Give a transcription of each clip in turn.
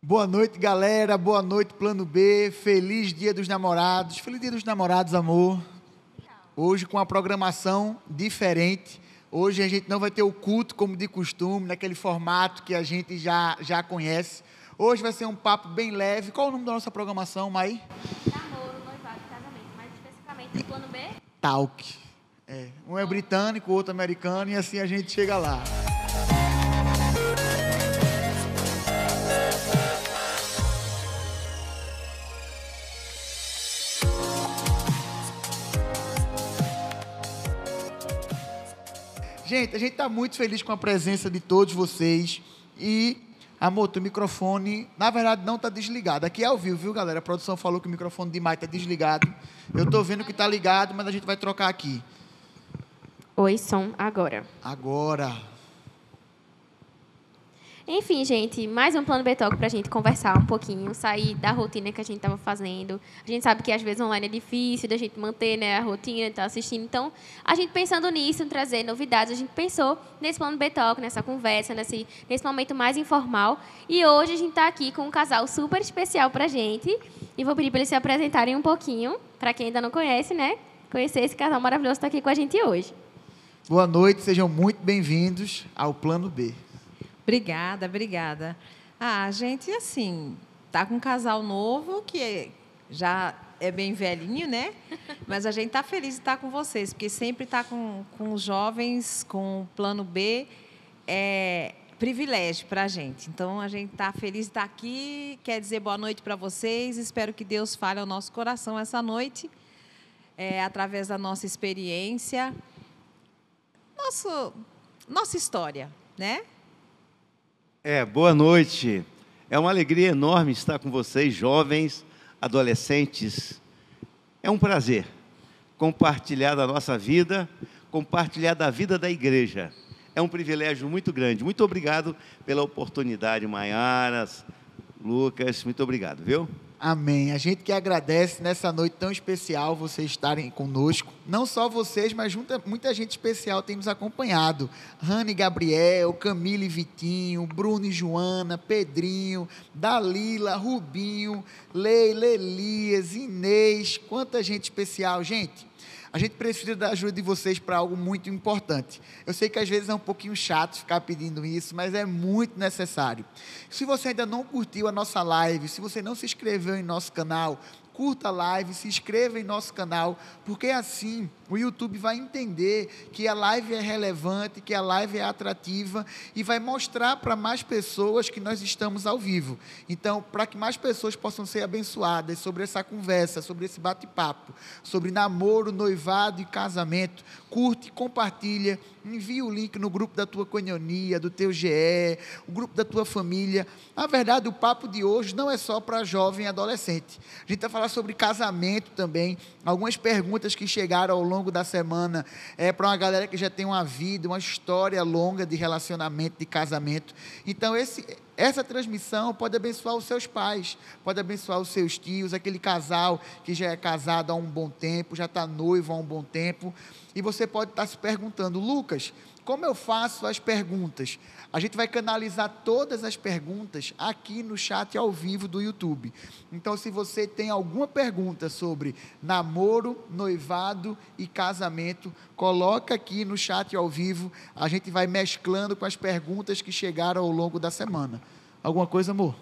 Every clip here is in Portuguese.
Boa noite, galera. Boa noite, Plano B. Feliz Dia dos Namorados. Feliz Dia dos Namorados, amor. Hoje com uma programação diferente. Hoje a gente não vai ter o culto como de costume, naquele formato que a gente já, já conhece. Hoje vai ser um papo bem leve. Qual o nome da nossa programação, Mai? Namoro, noivado casamento. Mais especificamente no plano B. Talk. É, um é britânico, o outro americano, e assim a gente chega lá. Gente, a gente está muito feliz com a presença de todos vocês. E, amor, o microfone, na verdade, não está desligado. Aqui é ao vivo, viu, galera? A produção falou que o microfone de Mai está desligado. Eu estou vendo que está ligado, mas a gente vai trocar aqui. Oi, som, agora. Agora. Enfim, gente, mais um plano B-Talk para a gente conversar um pouquinho, sair da rotina que a gente estava fazendo. A gente sabe que às vezes online é difícil da gente manter né, a rotina, estar tá assistindo. Então, a gente pensando nisso, em trazer novidades, a gente pensou nesse plano B-Talk, nessa conversa, nesse, nesse momento mais informal. E hoje a gente está aqui com um casal super especial para a gente. E vou pedir para eles se apresentarem um pouquinho, para quem ainda não conhece, né? Conhecer esse casal maravilhoso que está aqui com a gente hoje. Boa noite, sejam muito bem-vindos ao Plano B. Obrigada, obrigada. Ah, a gente, assim, tá com um casal novo que já é bem velhinho, né? Mas a gente tá feliz de estar com vocês, porque sempre estar tá com, com jovens, com plano B, é privilégio para a gente. Então, a gente está feliz de estar aqui, quer dizer boa noite para vocês. Espero que Deus fale ao nosso coração essa noite, é, através da nossa experiência, nosso, nossa história, né? É, boa noite. É uma alegria enorme estar com vocês, jovens, adolescentes. É um prazer compartilhar da nossa vida, compartilhar da vida da igreja. É um privilégio muito grande. Muito obrigado pela oportunidade, Maiaras, Lucas, muito obrigado, viu? Amém. A gente que agradece nessa noite tão especial vocês estarem conosco. Não só vocês, mas muita, muita gente especial tem nos acompanhado. Rani Gabriel, Camille e Vitinho, Bruno e Joana, Pedrinho, Dalila, Rubinho, Leila, Elias, Inês. Quanta gente especial, gente. A gente precisa da ajuda de vocês para algo muito importante. Eu sei que às vezes é um pouquinho chato ficar pedindo isso, mas é muito necessário. Se você ainda não curtiu a nossa live, se você não se inscreveu em nosso canal, curta a live, se inscreva em nosso canal, porque assim o YouTube vai entender que a live é relevante, que a live é atrativa e vai mostrar para mais pessoas que nós estamos ao vivo. Então, para que mais pessoas possam ser abençoadas sobre essa conversa, sobre esse bate-papo, sobre namoro, noivado e casamento, curte, compartilha, envia o link no grupo da tua coinonia, do teu GE, o grupo da tua família. Na verdade, o papo de hoje não é só para jovem e adolescente. A gente vai falar sobre casamento também, algumas perguntas que chegaram ao longo da semana é para uma galera que já tem uma vida, uma história longa de relacionamento, de casamento. Então, esse, essa transmissão pode abençoar os seus pais, pode abençoar os seus tios, aquele casal que já é casado há um bom tempo, já está noivo há um bom tempo. E você pode estar tá se perguntando, Lucas, como eu faço as perguntas? A gente vai canalizar todas as perguntas aqui no chat ao vivo do YouTube. Então, se você tem alguma pergunta sobre namoro, noivado e casamento, coloca aqui no chat ao vivo. A gente vai mesclando com as perguntas que chegaram ao longo da semana. Alguma coisa, amor?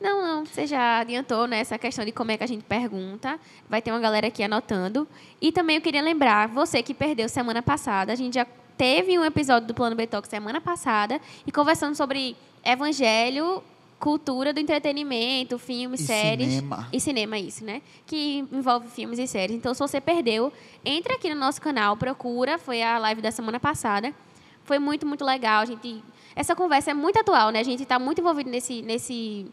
Não, não, você já adiantou né, questão de como é que a gente pergunta. Vai ter uma galera aqui anotando. E também eu queria lembrar, você que perdeu semana passada, a gente já teve um episódio do Plano Betox semana passada e conversando sobre evangelho, cultura do entretenimento, filmes, e séries. Cinema. E cinema, isso, né? Que envolve filmes e séries. Então, se você perdeu, entre aqui no nosso canal, procura. Foi a live da semana passada. Foi muito, muito legal. A gente. Essa conversa é muito atual, né? A gente está muito envolvido nesse, nesse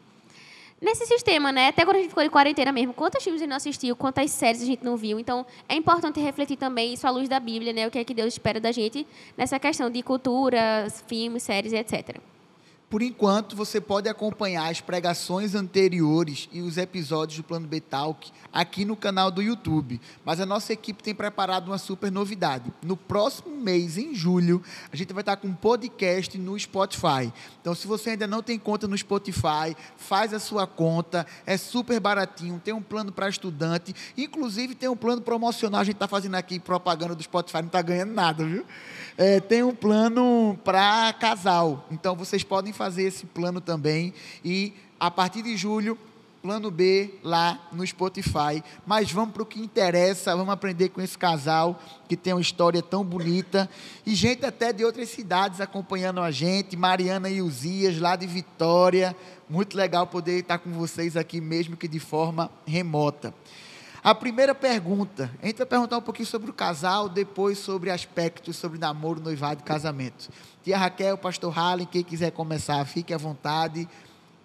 nesse sistema, né? Até quando a gente ficou de quarentena mesmo, quantos filmes a gente não assistiu, quantas séries a gente não viu. Então, é importante refletir também isso à luz da Bíblia, né? O que é que Deus espera da gente nessa questão de cultura, filmes, séries, etc. Por enquanto, você pode acompanhar as pregações anteriores e os episódios do Plano B Talk aqui no canal do YouTube. Mas a nossa equipe tem preparado uma super novidade. No próximo mês, em julho, a gente vai estar com um podcast no Spotify. Então, se você ainda não tem conta no Spotify, faz a sua conta. É super baratinho. Tem um plano para estudante. Inclusive, tem um plano promocional. A gente está fazendo aqui propaganda do Spotify, não está ganhando nada, viu? É, tem um plano para casal. Então, vocês podem fazer esse plano também. E a partir de julho, plano B lá no Spotify. Mas vamos para o que interessa, vamos aprender com esse casal que tem uma história tão bonita. E gente até de outras cidades acompanhando a gente. Mariana e Uzias, lá de Vitória. Muito legal poder estar com vocês aqui, mesmo que de forma remota. A primeira pergunta, a gente vai perguntar um pouquinho sobre o casal, depois sobre aspectos sobre namoro, noivado e casamento. Tia Raquel, Pastor Hallen, quem quiser começar, fique à vontade.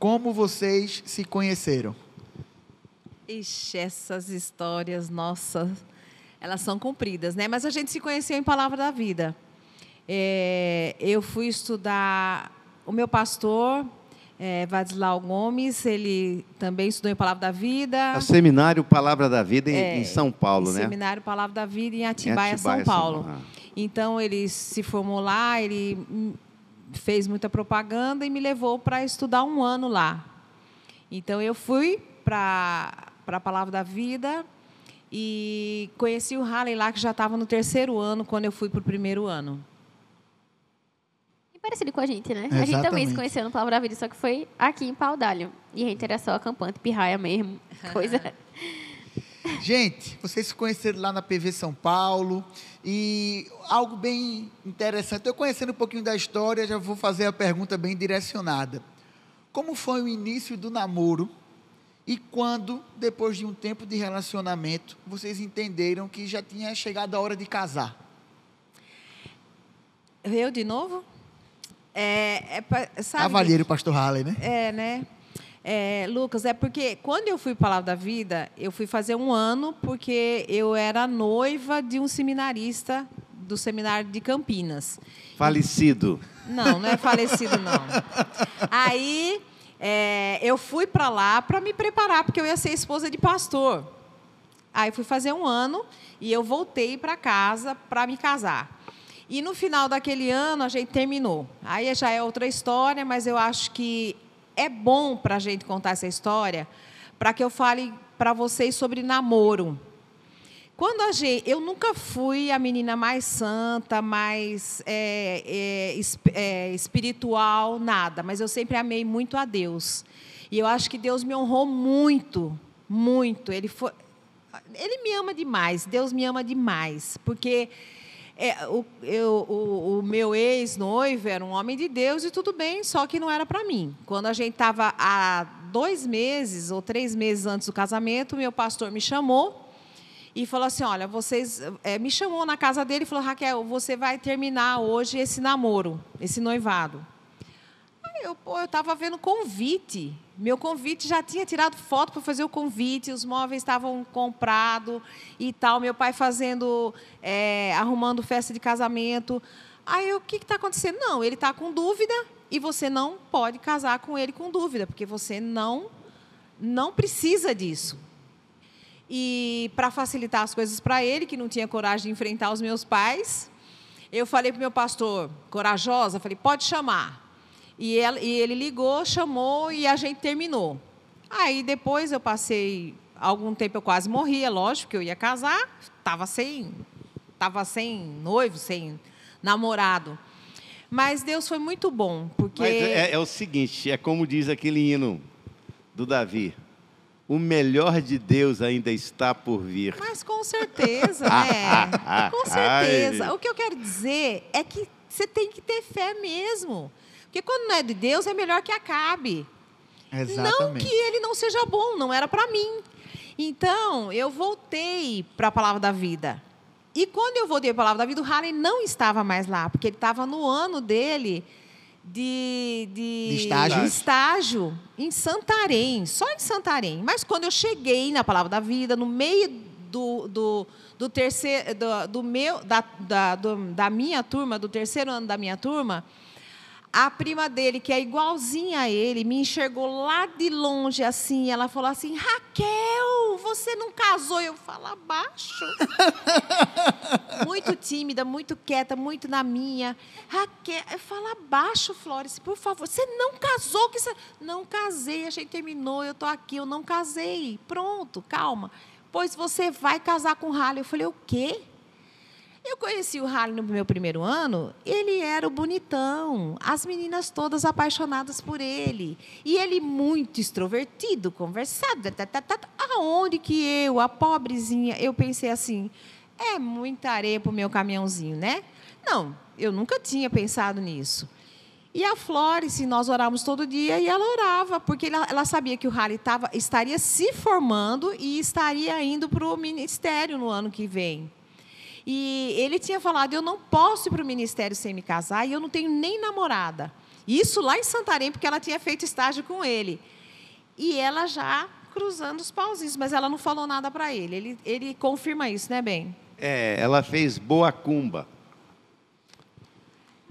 Como vocês se conheceram? Ixi, essas histórias, nossa, elas são compridas, né? Mas a gente se conheceu em Palavra da Vida. É, eu fui estudar, o meu pastor, é, Vadislau Gomes, ele também estudou em Palavra da Vida. É o Seminário Palavra da Vida em, É, em São Paulo, em né? Seminário Palavra da Vida em Atibaia, Atibaia, São São Paulo. Paulo. Então ele se formou lá, ele fez muita propaganda e me levou para estudar um ano lá. Então eu fui para para a Palavra da Vida e conheci o Halley lá que já estava no terceiro ano quando eu fui para o primeiro ano. Parecido com a gente, né? A gente também Exatamente. se conheceu no Palavra da Vida, só que foi aqui em Pau d'Alho. E a gente era só acampante, pirraia mesmo. Coisa. Gente, vocês se conheceram lá na PV São Paulo e algo bem interessante. Eu conhecendo um pouquinho da história, já vou fazer a pergunta bem direcionada. Como foi o início do namoro e quando, depois de um tempo de relacionamento, vocês entenderam que já tinha chegado a hora de casar? Eu de novo? É, é sabe, Cavalheiro Pastor Halley, né? É, né? É, Lucas, é porque quando eu fui para Palavra da Vida, eu fui fazer um ano porque eu era noiva de um seminarista do seminário de Campinas. Falecido. Não, não é falecido, não. Aí é, eu fui para lá para me preparar, porque eu ia ser esposa de pastor. Aí fui fazer um ano e eu voltei para casa para me casar. E no final daquele ano a gente terminou. Aí já é outra história, mas eu acho que é bom para a gente contar essa história, para que eu fale para vocês sobre namoro. Quando a gente, eu nunca fui a menina mais santa, mais é, é, é, espiritual, nada, mas eu sempre amei muito a Deus. E eu acho que Deus me honrou muito, muito. Ele foi, ele me ama demais, Deus me ama demais, porque é, o, eu- o- o meu ex-noivo era um homem de Deus e tudo bem, só que não era para mim. Quando a gente estava há dois meses ou três meses antes do casamento, meu pastor me chamou e falou assim: Olha, vocês. é, me chamou na casa dele e falou: Raquel, você vai terminar hoje esse namoro, esse noivado. Eu, pô, eu estava vendo convite. Meu convite já tinha tirado foto para fazer o convite, os móveis estavam comprados e tal. Meu pai fazendo, é, arrumando festa de casamento. Aí o que está acontecendo? Não, ele está com dúvida e você não pode casar com ele com dúvida, porque você não, não precisa disso. E para facilitar as coisas para ele, que não tinha coragem de enfrentar os meus pais, eu falei para o meu pastor, corajosa, falei, pode chamar. E ele, e ele ligou, chamou e a gente terminou. Aí depois eu passei algum tempo, eu quase morria, lógico que eu ia casar, estava sem, tava sem noivo, sem namorado. Mas Deus foi muito bom, porque... É, é o seguinte, é como diz aquele hino do Davi. O melhor de Deus ainda está por vir. Mas com certeza, né? com certeza. O que eu quero dizer é que você tem que ter fé mesmo. Porque quando não é de Deus, é melhor que acabe. Não Exatamente. que ele não seja bom, não era para mim. Então, eu voltei para a palavra da vida. E quando eu voltei para a palavra da vida, o Harley não estava mais lá, porque ele estava no ano dele de, de, De estágio. estágio em Santarém, só em Santarém. Mas quando eu cheguei na palavra da vida, no meio do, do, do terceiro, do, do meu, da, da, do- da minha turma, do terceiro ano da minha turma, a prima dele, que é igualzinha a ele, me enxergou lá de longe assim. Ela falou assim: Raquel, você não casou? Eu falo abaixo. muito tímida, muito quieta, muito na minha. Raquel, eu falo abaixo, Flores, por favor. Você não casou? Que você... Não casei, a gente terminou, eu estou aqui, eu não casei. Pronto, calma. Pois você vai casar com o Raleigh. Eu falei: o quê? Eu conheci o Harley no meu primeiro ano, ele era o bonitão, as meninas todas apaixonadas por ele. E ele muito extrovertido, conversado. Tá, tá, tá, aonde que eu, a pobrezinha, eu pensei assim, é muita areia para o meu caminhãozinho, né? Não, eu nunca tinha pensado nisso. E a Florence, nós orávamos todo dia e ela orava, porque ela sabia que o Harley tava, estaria se formando e estaria indo para o ministério no ano que vem. E ele tinha falado: eu não posso ir para o ministério sem me casar e eu não tenho nem namorada. Isso lá em Santarém, porque ela tinha feito estágio com ele. E ela já cruzando os pauzinhos, mas ela não falou nada para ele. ele. Ele confirma isso, né, Ben? É, ela fez boa cumba.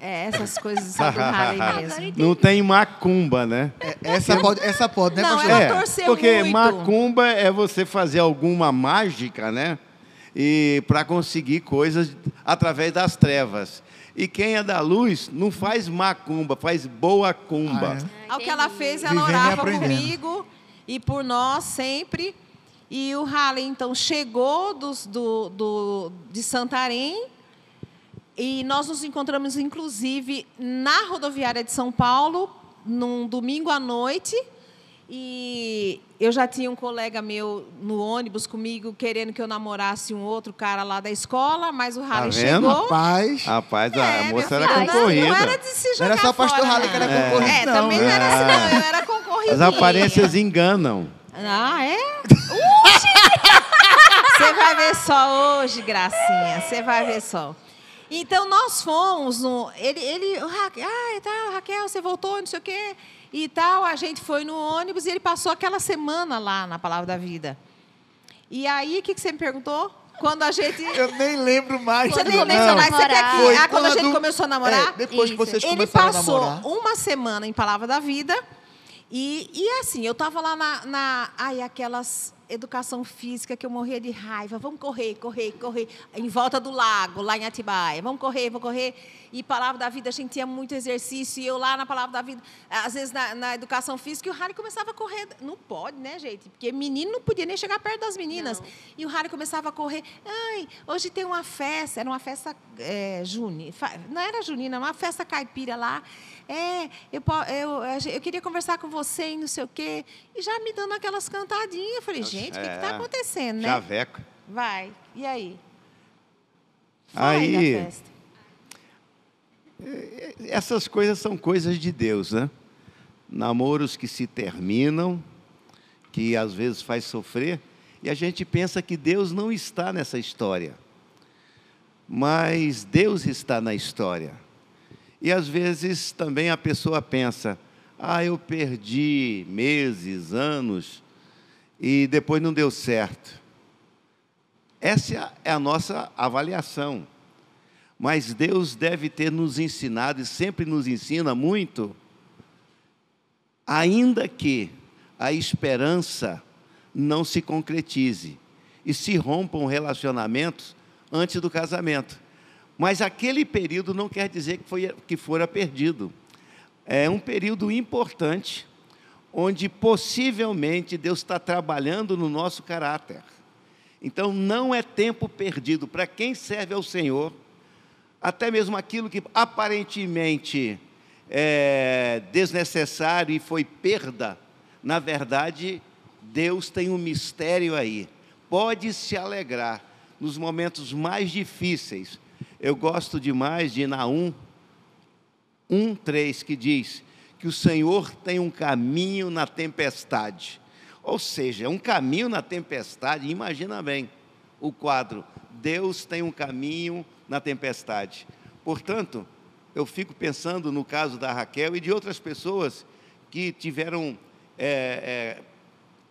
É, essas coisas são do Harley mesmo. Não tem macumba, né? É, essa, pode, essa pode, né, Não, ela é, torceu porque muito. macumba é você fazer alguma mágica, né? E para conseguir coisas através das trevas. E quem é da luz não faz macumba, faz boa cumba. Ah, Ao que ela fez, ela Vivendo orava comigo e por nós sempre. E o Harley, então, chegou dos, do, do, de Santarém e nós nos encontramos, inclusive, na rodoviária de São Paulo, num domingo à noite. E eu já tinha um colega meu no ônibus comigo, querendo que eu namorasse um outro cara lá da escola, mas o Harley vendo? chegou. Rapaz, Rapaz, É, a moça era concorrida. Não era de se Não jogar era só o pastor fora, Harley que era não. concorrido, É, não, também não era assim, não. Eu era concorrida. As aparências enganam. Ah, é? Você vai ver só hoje, gracinha. Você vai ver só. Então, nós fomos no... Ele, ele ah, tá, Raquel, você voltou, não sei o quê. E tal, a gente foi no ônibus e ele passou aquela semana lá na Palavra da Vida. E aí, o que, que você me perguntou? Quando a gente... eu nem lembro mais. Você nem lembra mais? Você quer que... Foi Ah, quando a gente quando- começou a namorar? É, depois que Isso. vocês Ele começaram a passou namorar. uma semana em Palavra da Vida. E, e assim, eu estava lá na, na. Ai, aquelas educação física que eu morria de raiva. Vamos correr, correr, correr. Em volta do lago, lá em Atibaia. Vamos correr, vamos correr. E Palavra da Vida, a gente tinha muito exercício. E eu lá na Palavra da Vida, às vezes na, na educação física, e o Harry começava a correr. Não pode, né, gente? Porque menino não podia nem chegar perto das meninas. Não. E o Harry começava a correr. Ai, hoje tem uma festa, era uma festa é, junina. fa- Não era junina, era uma festa caipira lá. É, eu, eu, eu queria conversar com você e não sei o quê. E já me dando aquelas cantadinhas. Eu falei, gente, o que está É, acontecendo, né? Chaveco. Vai. E aí? Fala Aí- da festa. Essas coisas são coisas de Deus, né? Namoros que se terminam, que às vezes faz sofrer, e a gente pensa que Deus não está nessa história. Mas Deus está na história. E às vezes também a pessoa pensa: ah, eu perdi meses, anos, e depois não deu certo. Essa é a nossa avaliação. Mas Deus deve ter nos ensinado e sempre nos ensina muito, ainda que a esperança não se concretize e se rompam relacionamentos antes do casamento. Mas aquele período não quer dizer que, foi, que fora perdido. É um período importante, onde possivelmente Deus está trabalhando no nosso caráter. Então não é tempo perdido para quem serve ao Senhor até mesmo aquilo que aparentemente é desnecessário e foi perda, na verdade, Deus tem um mistério aí. Pode se alegrar nos momentos mais difíceis. Eu gosto demais de Naum 1:3 que diz que o Senhor tem um caminho na tempestade. Ou seja, um caminho na tempestade, imagina bem o quadro. Deus tem um caminho na tempestade. Portanto, eu fico pensando no caso da Raquel e de outras pessoas que tiveram, é, é,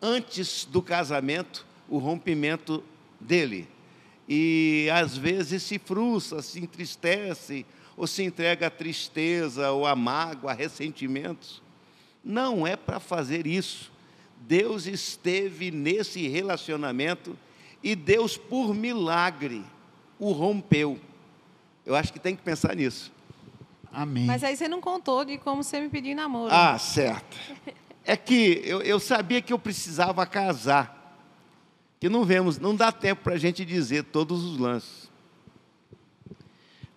antes do casamento, o rompimento dele. E às vezes se frustra, se entristece, ou se entrega à tristeza, ou à mágoa, a ressentimentos. Não é para fazer isso. Deus esteve nesse relacionamento e Deus, por milagre, o rompeu. Eu acho que tem que pensar nisso. Amém. Mas aí você não contou de como você me pediu em namoro. Ah, certo. É que eu, eu sabia que eu precisava casar. Que não vemos, não dá tempo para a gente dizer todos os lances.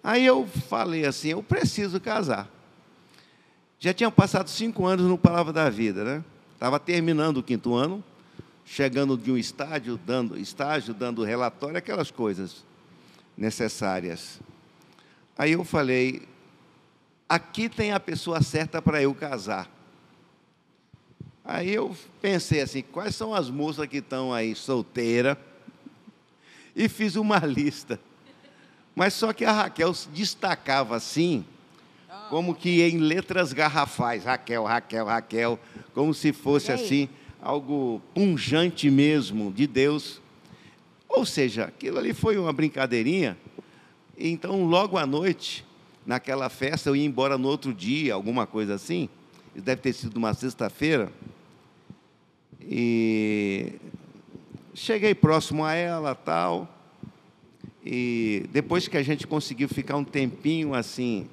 Aí eu falei assim, eu preciso casar. Já tinha passado cinco anos no Palavra da Vida, né? Estava terminando o quinto ano, chegando de um estágio, dando estágio, dando relatório, aquelas coisas necessárias. Aí eu falei, aqui tem a pessoa certa para eu casar. Aí eu pensei assim, quais são as moças que estão aí solteira? E fiz uma lista. Mas só que a Raquel se destacava assim, como que em letras garrafais, Raquel, Raquel, Raquel, como se fosse assim algo punjante mesmo de Deus. Ou seja, aquilo ali foi uma brincadeirinha. Então, logo à noite, naquela festa, eu ia embora no outro dia, alguma coisa assim. Deve ter sido uma sexta-feira. E cheguei próximo a ela, tal. E depois que a gente conseguiu ficar um tempinho assim,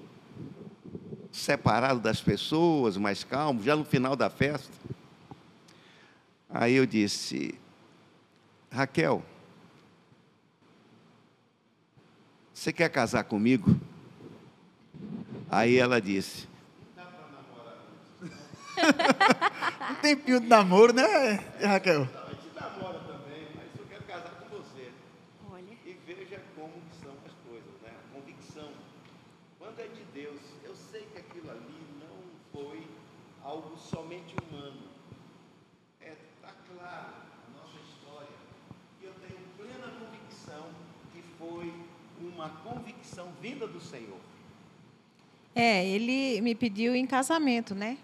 separado das pessoas, mais calmo, já no final da festa, aí eu disse: Raquel, você quer casar comigo? Aí ela disse: um tempinho de namoro, né, Raquel? A gente namora também, mas eu quero casar com você. Olha. E veja como são as coisas, né? A convicção. Quando é de Deus, eu sei que aquilo ali não foi algo somente humano. É, tá claro na nossa história. E eu tenho plena convicção que foi uma convicção vinda do Senhor. É, ele me pediu em casamento, né?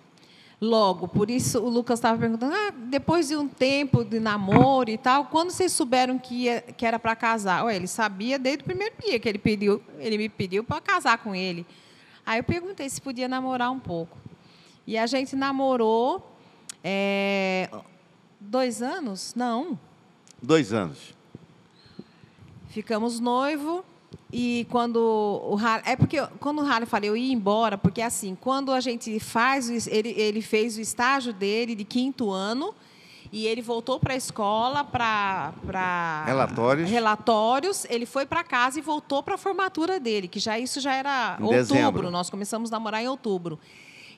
Logo, por isso o Lucas estava perguntando, ah, depois de um tempo de namoro e tal, quando vocês souberam que, ia, que era para casar? Ué, ele sabia desde o primeiro dia que ele pediu, ele me pediu para casar com ele. Aí eu perguntei se podia namorar um pouco. E a gente namorou é, dois anos? Não. Dois anos. Ficamos noivo e quando o Harley, é porque quando o Harley falei eu ia embora, porque assim, quando a gente faz, ele, ele fez o estágio dele de quinto ano e ele voltou para a escola para Relatórios. relatórios, ele foi para casa e voltou para a formatura dele, que já isso já era Em outubro, dezembro. nós começamos a namorar em outubro.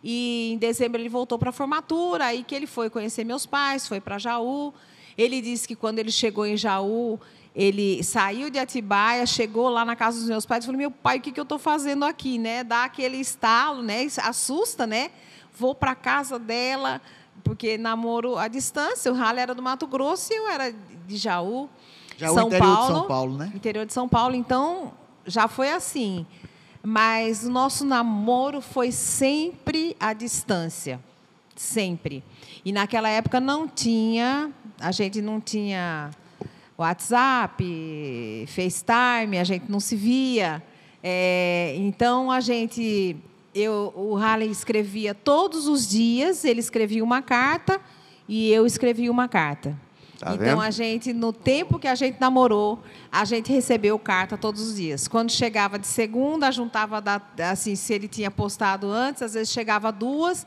E em dezembro ele voltou para a formatura, aí que ele foi conhecer meus pais, foi para Jaú. Ele disse que quando ele chegou em Jaú, ele saiu de Atibaia, chegou lá na casa dos meus pais e falou: Meu pai, o que, que eu estou fazendo aqui? Né? Dá aquele estalo, né? Assusta, né? Vou para a casa dela, porque namoro à distância. O Rale era do Mato Grosso e eu era de Jaú. Jaú, interior de São Paulo, né? Interior de São Paulo. Então, já foi assim. Mas o nosso namoro foi sempre à distância. Sempre. E naquela época não tinha, a gente não tinha WhatsApp, FaceTime, a gente não se via. É, então a gente, eu, o Harley escrevia todos os dias, ele escrevia uma carta e eu escrevia uma carta. Tá então vendo? a gente, no tempo que a gente namorou, a gente recebeu carta todos os dias. Quando chegava de segunda, juntava da- assim, se ele tinha postado antes, às vezes chegava duas.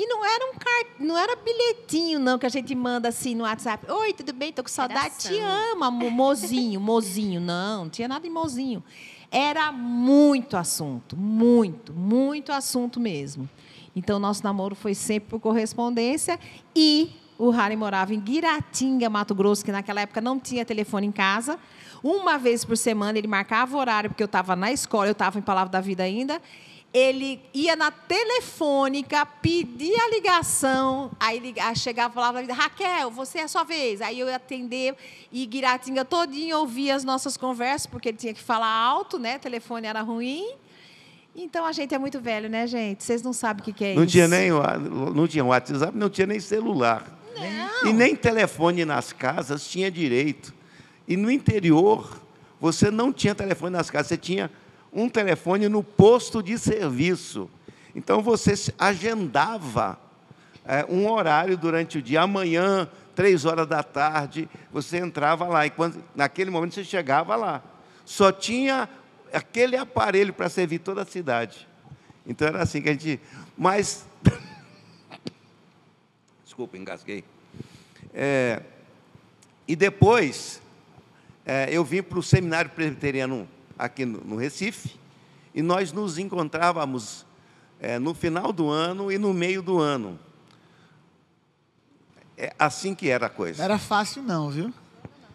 E não era um car... não era bilhetinho, não, que a gente manda assim no WhatsApp. Oi, tudo bem? Tô com saudade. Te Redação. ama, mo- mozinho, mozinho. Não, não tinha nada de mozinho. Era muito assunto, muito, muito assunto mesmo. Então, nosso namoro foi sempre por correspondência e o Harry morava em Guiratinga, Mato Grosso, que naquela época não tinha telefone em casa. Uma vez por semana ele marcava horário, porque eu estava na escola, eu estava em Palavra da Vida ainda. Ele ia na telefônica, pedia a ligação, aí chegava e falava, Raquel, você é a sua vez. Aí eu ia atender e Guiratinga todinho ouvia as nossas conversas, porque ele tinha que falar alto, né? O telefone era ruim. Então a gente é muito velho, né, gente? Vocês não sabem o que, que é Não isso. tinha nem não tinha WhatsApp, não tinha nem celular. E nem telefone nas casas tinha direito. E no interior, você não tinha telefone nas casas, você tinha um telefone no posto de serviço. Então você agendava é, um horário durante o dia, amanhã, três horas da tarde, você entrava lá e quando, naquele momento você chegava lá. Só tinha aquele aparelho para servir toda a cidade. Então era assim que a gente. Mas. Desculpa, engasguei. É, e depois, é, eu vim para o seminário presbiteriano aqui no, no, Recife, e nós nos encontrávamos é, no final do ano e no meio do ano. É assim que era a coisa. Era fácil, não, viu?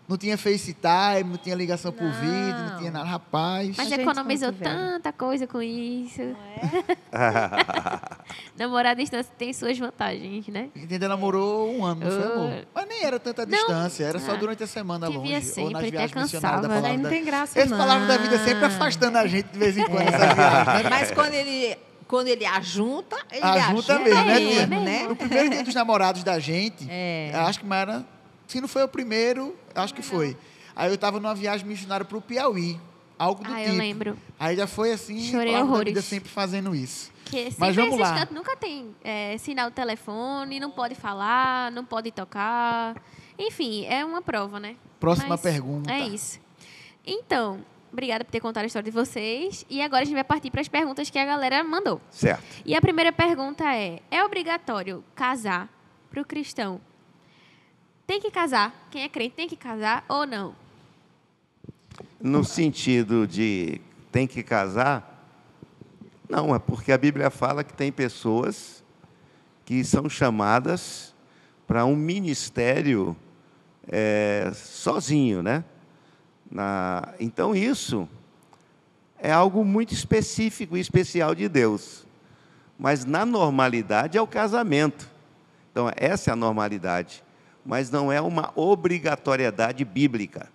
Não tinha FaceTime, não tinha ligação por Não. vídeo, não tinha nada. Rapaz. Mas economizou tanta coisa com isso. é? Namorar à distância tem suas vantagens, né? Ainda namorou um ano, não foi, amor? Mas nem era tanta Não. distância, era só Ah. durante a semana Que longe. ou nas sempre, até viagens missionárias da cansava. palavra Aí não da tem graça, Esse palavra da vida sempre não. afastando a gente de vez em quando né? Mas quando ele, quando ele ajunta, ele Ajunta ajuda mesmo, né, mesmo, né? No primeiro dia dos namorados da gente, É. eu acho que era. Se não foi o primeiro, acho que foi. Aí eu estava numa viagem missionária para o Piauí. Algo do Ah, tipo. eu lembro. Aí já foi assim, Chorei horrores. vida sempre fazendo isso. Que sempre Mas vamos esses lá. cantos nunca tem é, sinal de telefone, não pode falar, não pode tocar. Enfim, é uma prova, né? Próxima Mas pergunta. É isso. Então, obrigada por ter contado a história de vocês. E agora a gente vai partir para as perguntas que a galera mandou. Certo. E a primeira pergunta é: é obrigatório casar para o cristão? Tem que casar? Quem é crente tem que casar ou não? No sentido de tem que casar, não, é porque a Bíblia fala que tem pessoas que são chamadas para um ministério é, sozinho, né? Na- então isso é algo muito específico e especial de Deus. Mas na normalidade é o casamento. Então essa é a normalidade, mas não é uma obrigatoriedade bíblica.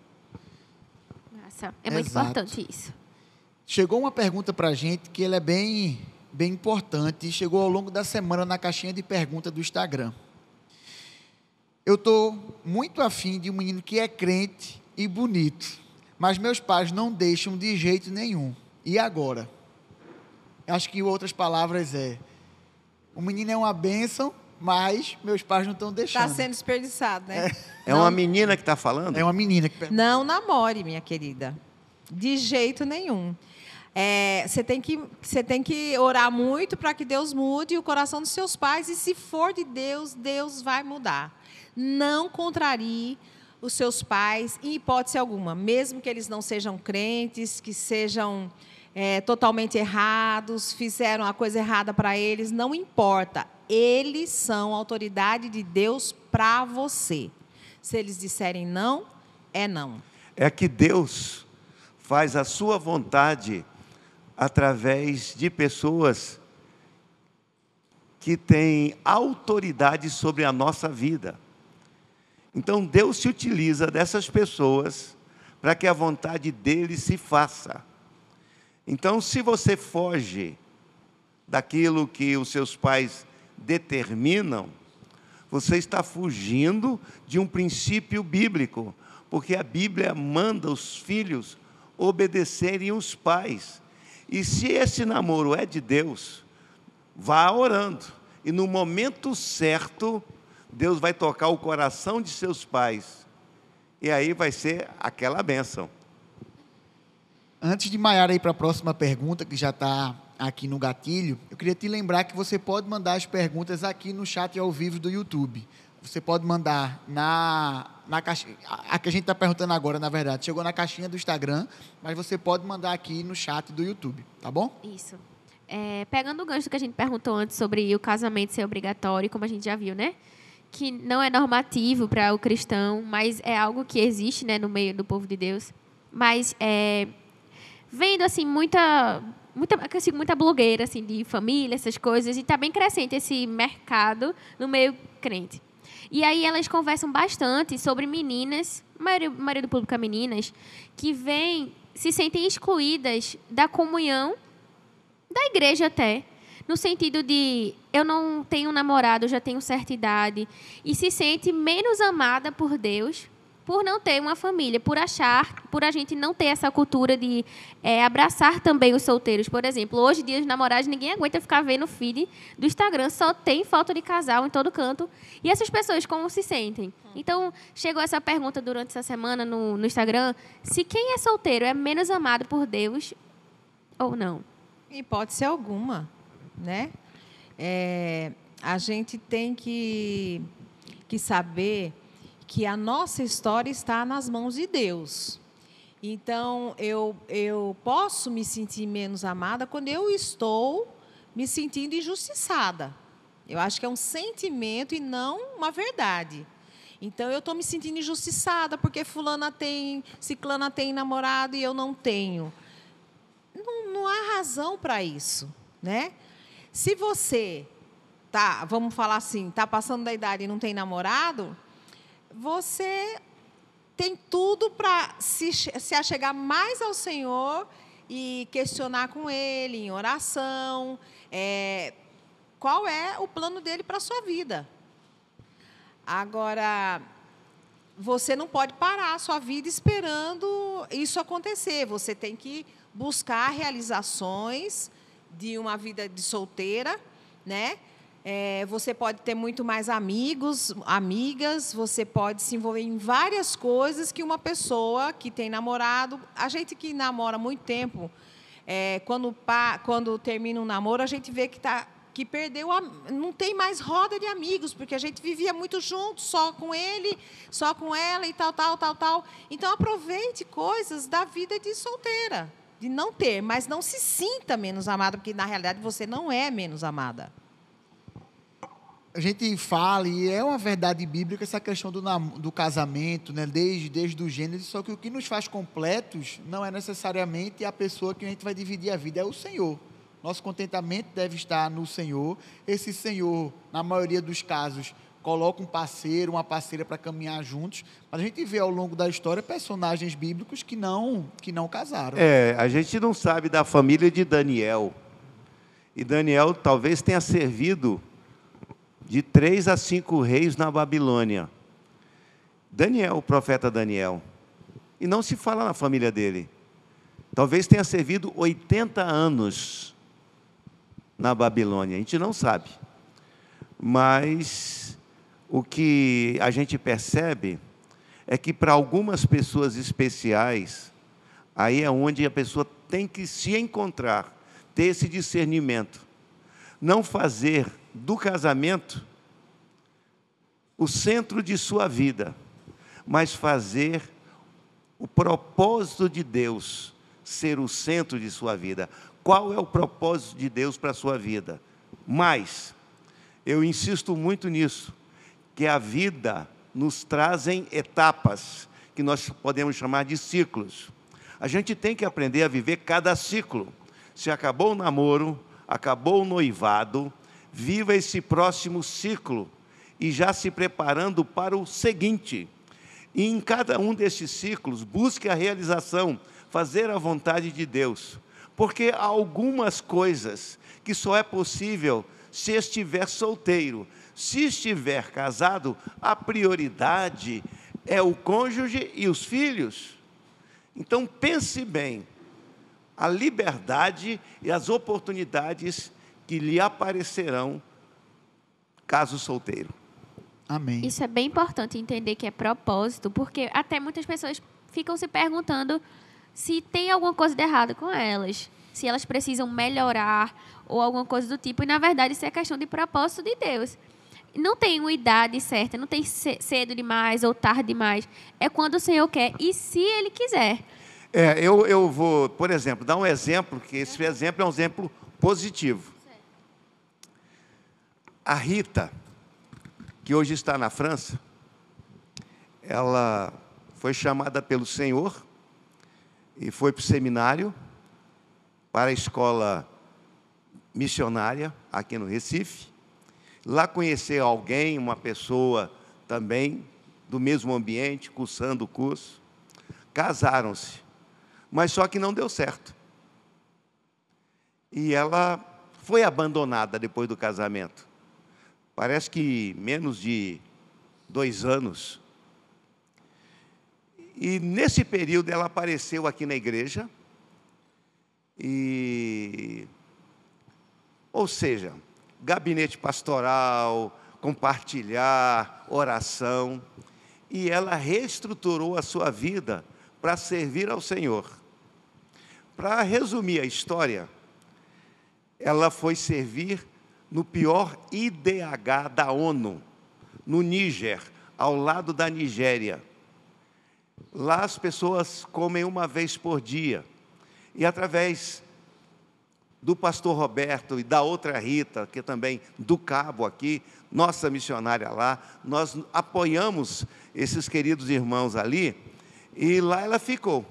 Nossa, é muito Exato. importante isso. Chegou uma pergunta para a gente que ela é bem, bem importante e chegou ao longo da semana na caixinha de pergunta do Instagram. Eu estou muito afim de um menino que é crente e bonito, mas meus pais não deixam de jeito nenhum. E agora? Acho que em outras palavras é: o menino é uma bênção, mas meus pais não estão deixando. Está sendo desperdiçado, né? É uma menina que está falando? É uma menina que pergunta. Não namore, minha querida. De jeito nenhum. É, Você tem, que, você tem que orar muito para que Deus mude o coração dos seus pais. E se for de Deus, Deus vai mudar. Não contrarie os seus pais, em hipótese alguma. Mesmo que eles não sejam crentes, que sejam é, totalmente errados, fizeram a coisa errada para eles, não importa. Eles são autoridade de Deus para você. Se eles disserem não, é não. É que Deus faz a sua vontade através de pessoas que têm autoridade sobre a nossa vida. Então Deus se utiliza dessas pessoas para que a vontade dele se faça. Então, se você foge daquilo que os seus pais determinam, você está fugindo de um princípio bíblico, porque a Bíblia manda os filhos obedecerem os pais. E se esse namoro é de Deus, vá orando, e no momento certo, Deus vai tocar o coração de seus pais, e aí vai ser aquela bênção. Antes de Maiara ir para a próxima pergunta, que já está aqui no gatilho, eu queria te lembrar que você pode mandar as perguntas aqui no chat ao vivo do YouTube. Você pode mandar na, na caixinha. A, a que a gente está perguntando agora, na verdade, chegou na caixinha do Instagram, mas você pode mandar aqui no chat do YouTube, tá bom? Isso. É, pegando o gancho que a gente perguntou antes sobre o casamento ser obrigatório, como a gente já viu, né? Que não é normativo para o cristão, mas é algo que existe né, no meio do povo de Deus. Mas é, vendo assim muita muita sigo muita blogueira assim de família essas coisas e está bem crescente esse mercado no meio crente. E aí elas conversam bastante sobre meninas a maioria, maioria do público é meninas que vêm se sentem excluídas da comunhão da igreja até no sentido de eu não tenho namorado eu já tenho certa idade e se sente menos amada por Deus por não ter uma família, por achar, por a gente não ter essa cultura de é, abraçar também os solteiros. Por exemplo, hoje, dia dos namorados, ninguém aguenta ficar vendo o feed do Instagram, só tem foto de casal em todo canto. E essas pessoas como se sentem? Então, chegou essa pergunta durante essa semana no, no Instagram, se quem é solteiro é menos amado por Deus ou não? Hipótese alguma, né? É, a gente tem que, que saber que a nossa história está nas mãos de Deus. Então, eu, eu posso me sentir menos amada quando eu estou me sentindo injustiçada. Eu acho que é um sentimento e não uma verdade. Então, eu estou me sentindo injustiçada porque fulana tem, ciclana tem namorado e eu não tenho. Não, não há razão para isso, né? Se você tá, vamos falar assim, tá passando da idade e não tem namorado, você tem tudo para se, se achegar mais ao Senhor e questionar com Ele em oração é, qual é o plano dele para a sua vida. Agora, você não pode parar a sua vida esperando isso acontecer. Você tem que buscar realizações de uma vida de solteira, né? É, você pode ter muito mais amigos, amigas, você pode se envolver em várias coisas que uma pessoa que tem namorado. A gente que namora muito tempo, é, quando, quando termina um namoro, a gente vê que, tá, que perdeu, a, não tem mais roda de amigos, porque a gente vivia muito junto, só com ele, só com ela e tal, tal, tal, tal. Então aproveite coisas da vida de solteira, de não ter, mas não se sinta menos amada, porque na realidade você não é menos amada a gente fala, e é uma verdade bíblica, essa questão do, do casamento, né? desde, desde o gênero, só que o que nos faz completos não é necessariamente a pessoa que a gente vai dividir a vida, é o Senhor. Nosso contentamento deve estar no Senhor. Esse Senhor, na maioria dos casos, coloca um parceiro, uma parceira para caminhar juntos. Mas a gente vê ao longo da história personagens bíblicos que não, que não casaram. É, a gente não sabe da família de Daniel. E Daniel talvez tenha servido de três a cinco reis na Babilônia. Daniel, o profeta Daniel. E não se fala na família dele. Talvez tenha servido 80 anos na Babilônia, a gente não sabe. Mas o que a gente percebe é que para algumas pessoas especiais, aí é onde a pessoa tem que se encontrar, ter esse discernimento. Não fazer do casamento o centro de sua vida, mas fazer o propósito de Deus ser o centro de sua vida. Qual é o propósito de Deus para a sua vida? Mas, eu insisto muito nisso, que a vida nos trazem etapas, que nós podemos chamar de ciclos. A gente tem que aprender a viver cada ciclo. Se acabou o namoro, acabou o noivado, viva esse próximo ciclo e já se preparando para o seguinte. E em cada um destes ciclos, busque a realização, fazer a vontade de Deus. Porque há algumas coisas que só é possível se estiver solteiro. Se estiver casado, a prioridade é o cônjuge e os filhos. Então pense bem, a liberdade e as oportunidades que lhe aparecerão caso solteiro. Amém. Isso é bem importante entender que é propósito, porque até muitas pessoas ficam se perguntando se tem alguma coisa de errado com elas, se elas precisam melhorar ou alguma coisa do tipo. E na verdade isso é questão de propósito de Deus. Não tem uma idade certa, não tem cedo demais ou tarde demais. É quando o Senhor quer e se Ele quiser. É, eu, eu vou, por exemplo, dar um exemplo, que esse exemplo é um exemplo positivo. A Rita, que hoje está na França, ela foi chamada pelo Senhor e foi para o seminário, para a escola missionária aqui no Recife. Lá conheceu alguém, uma pessoa também do mesmo ambiente, cursando o curso. Casaram-se, mas só que não deu certo. E ela foi abandonada depois do casamento. Parece que menos de dois anos. E nesse período ela apareceu aqui na igreja. E ou seja, gabinete pastoral, compartilhar, oração, e ela reestruturou a sua vida para servir ao Senhor. Para resumir a história, ela foi servir no pior IDH da ONU, no Níger, ao lado da Nigéria. Lá as pessoas comem uma vez por dia. E através do pastor Roberto e da outra Rita, que também do Cabo aqui, nossa missionária lá, nós apoiamos esses queridos irmãos ali, e lá ela ficou.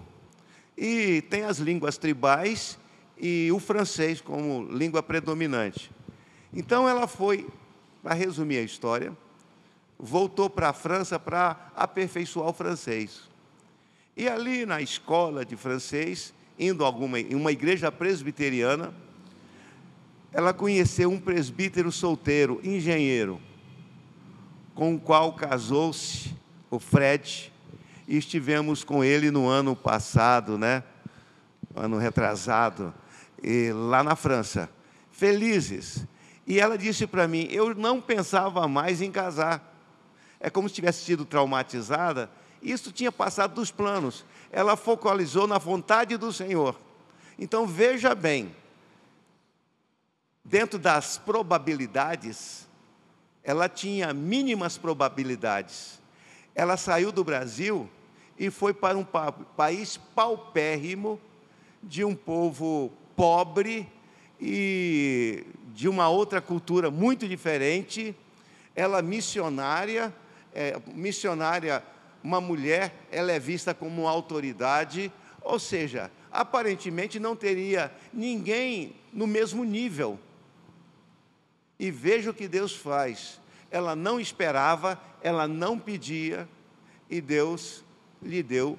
E tem as línguas tribais e o francês como língua predominante. Então ela foi, para resumir a história, voltou para a França para aperfeiçoar o francês. E ali na escola de francês, indo alguma, em uma igreja presbiteriana, ela conheceu um presbítero solteiro, engenheiro, com o qual casou-se o Fred, e estivemos com ele no ano passado, né? Ano retrasado, e lá na França, felizes. E ela disse para mim: eu não pensava mais em casar. É como se tivesse sido traumatizada. Isso tinha passado dos planos. Ela focalizou na vontade do Senhor. Então veja bem, dentro das probabilidades, ela tinha mínimas probabilidades. Ela saiu do Brasil e foi para um pa país paupérrimo, de um povo pobre e de uma outra cultura muito diferente. Ela missionária, é, missionária, uma mulher, ela é vista como uma autoridade, ou seja, aparentemente não teria ninguém no mesmo nível e veja o que Deus faz. Ela não esperava, ela não pedia, e Deus lhe deu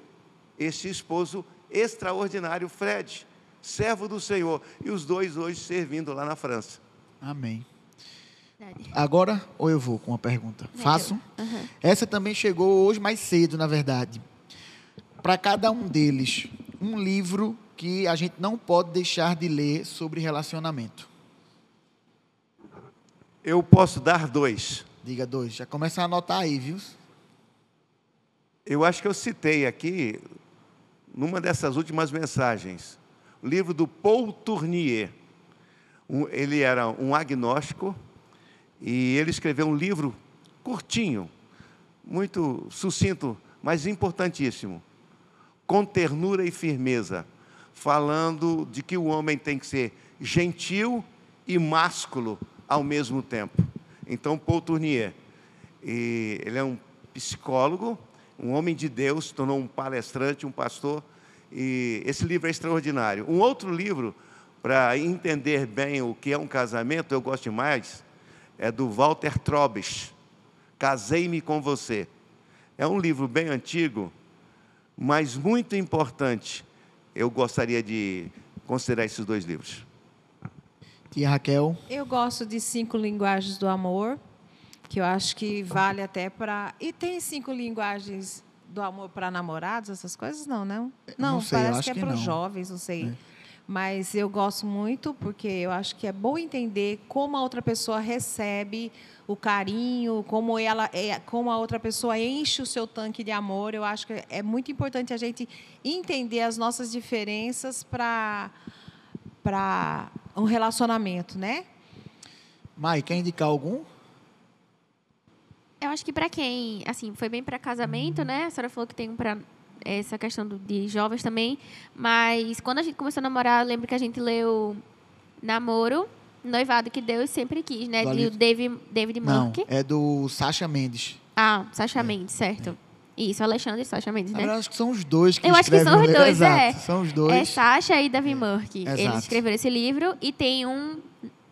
esse esposo extraordinário, Fred, servo do Senhor. E os dois hoje servindo lá na França. Amém. Agora, ou eu vou com uma pergunta? Faço? Uhum. Essa também chegou hoje mais cedo, na verdade. Para cada um deles, um livro que a gente não pode deixar de ler sobre relacionamento. Eu posso dar dois. Diga dois. Já começa a anotar aí, viu? Eu acho que eu citei aqui, numa dessas últimas mensagens, livro do Paul Tournier. Um, ele era um agnóstico e ele escreveu um livro curtinho, muito sucinto, mas importantíssimo. Com ternura e firmeza, falando de que o homem tem que ser gentil e másculo ao mesmo tempo. Então, Paul Tournier, ele é um psicólogo, um homem de Deus, tornou um palestrante, um pastor, e esse livro é extraordinário. Um outro livro, para entender bem o que é um casamento, eu gosto mais, é do Walter Trobis, Casei-me com Você. É um livro bem antigo, mas muito importante. Eu gostaria de considerar esses dois livros. Tia Raquel? Eu gosto de Cinco Linguagens do Amor, que eu acho que vale até para. E tem cinco linguagens do amor para namorados, essas coisas? Não, não? Não, não sei, parece que é para os jovens, não sei. É. Mas eu gosto muito porque eu acho que é bom entender como a outra pessoa recebe o carinho, como ela é, como a outra pessoa enche o seu tanque de amor. Eu acho que é muito importante a gente entender as nossas diferenças para para um relacionamento, né? Mai, quer indicar algum? Eu acho que para quem, assim, foi bem para casamento, né? A senhora falou que tem um para essa questão do, de jovens também, mas quando a gente começou a namorar, eu lembro que a gente leu Namoro, Noivado que Deus sempre quis, né? Do de David, David Não, é do Sasha Mendes. Ah, Sasha é. Mendes, certo. É. Isso, Alexandre e Sasha Mendes, né? Eu acho que são os dois que Eu acho que são os dois, é. São os dois. É Sasha e Davi Murky. Eles escreveram esse livro e tem um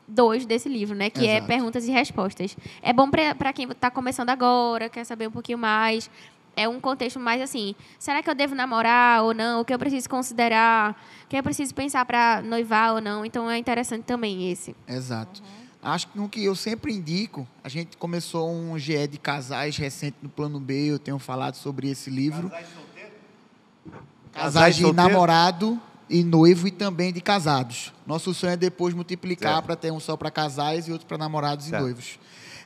dois desse livro, né? Que é Exato. é perguntas e respostas. É bom para quem está começando agora, quer saber um pouquinho mais. É um contexto mais assim, será que eu devo namorar ou não? O que eu preciso considerar? O que eu preciso pensar para noivar ou não? Então é interessante também esse. Exato. Uhum. Acho que no que eu sempre indico, a gente começou um GE de casais recente no Plano B, eu tenho falado sobre esse livro. Casais solteiros? Casais de solteiros? namorado e noivo e também de casados. Nosso sonho é depois multiplicar para ter um só para casais e outro para namorados Certo. e noivos.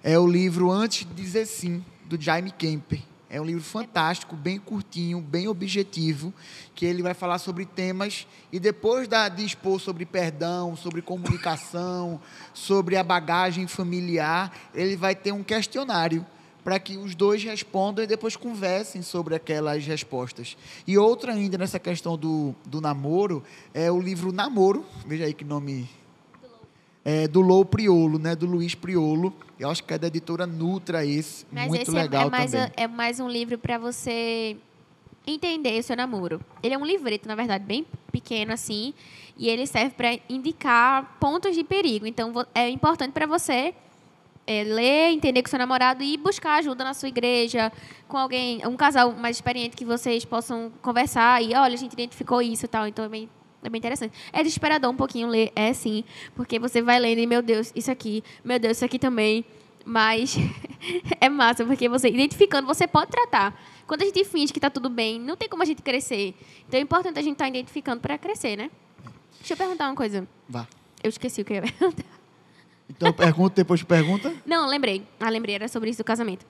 É o livro Antes de Dizer Sim, do Jaime Kemper. É um livro fantástico, bem curtinho, bem objetivo, que ele vai falar sobre temas e depois da, de expor sobre perdão, sobre comunicação, sobre a bagagem familiar, ele vai ter um questionário para que os dois respondam e depois conversem sobre aquelas respostas. E outra ainda nessa questão do, do namoro é o livro Namoro, veja aí que nome é, do Lou Priolo, né, do Luiz Priolo. Eu acho que é da editora Nutra esse, Mas muito esse é- legal é, mais, também. é mais um livro para você entender o seu namoro. Ele é um livreto, na verdade, bem pequeno assim, e ele serve para indicar pontos de perigo. Então, é importante para você é, ler, entender com seu namorado e buscar ajuda na sua igreja, com alguém, um casal mais experiente que vocês possam conversar e, olha, a gente identificou isso e tal. Então, é bem, é bem interessante. É desesperador um pouquinho ler, é sim, porque você vai lendo e, meu Deus, isso aqui, meu Deus, isso aqui também. Mas é massa, porque você identificando, você pode tratar. Quando a gente finge que está tudo bem, não tem como a gente crescer. Então é importante a gente estar identificando para crescer, né? Deixa eu perguntar uma coisa. Vá. Eu esqueci o que eu ia perguntar. Então pergunta, depois pergunta. Não, lembrei. Ah, lembrei, era sobre isso do casamento.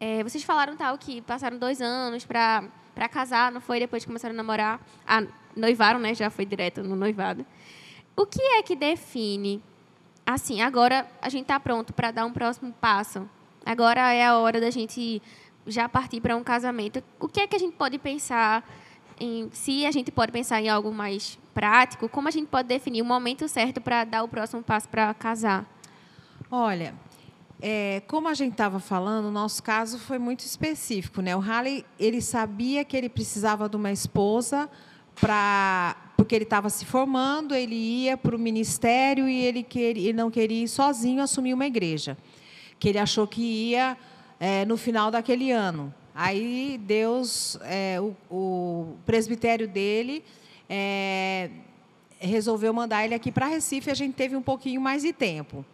É, vocês falaram tal que passaram dois anos pra, pra casar, não foi? Depois que começaram a namorar. Ah, noivaram, né? Já foi direto no noivado. O que é que define? Assim, agora a gente tá pronto para dar um próximo passo. Agora é a hora da gente já partir para um casamento. O que é que a gente pode pensar em, se a gente pode pensar em algo mais prático, como a gente pode definir o momento certo para dar o próximo passo para casar? Olha, é, como a gente estava falando, o nosso caso foi muito específico, né? O Halley, ele sabia que ele precisava de uma esposa para porque ele estava se formando, ele ia para o ministério e ele, queria, ele não queria ir sozinho assumir uma igreja, que ele achou que ia é, no final daquele ano. Aí Deus, é, o, o presbitério dele é, resolveu mandar ele aqui para Recife. A gente teve um pouquinho mais de tempo.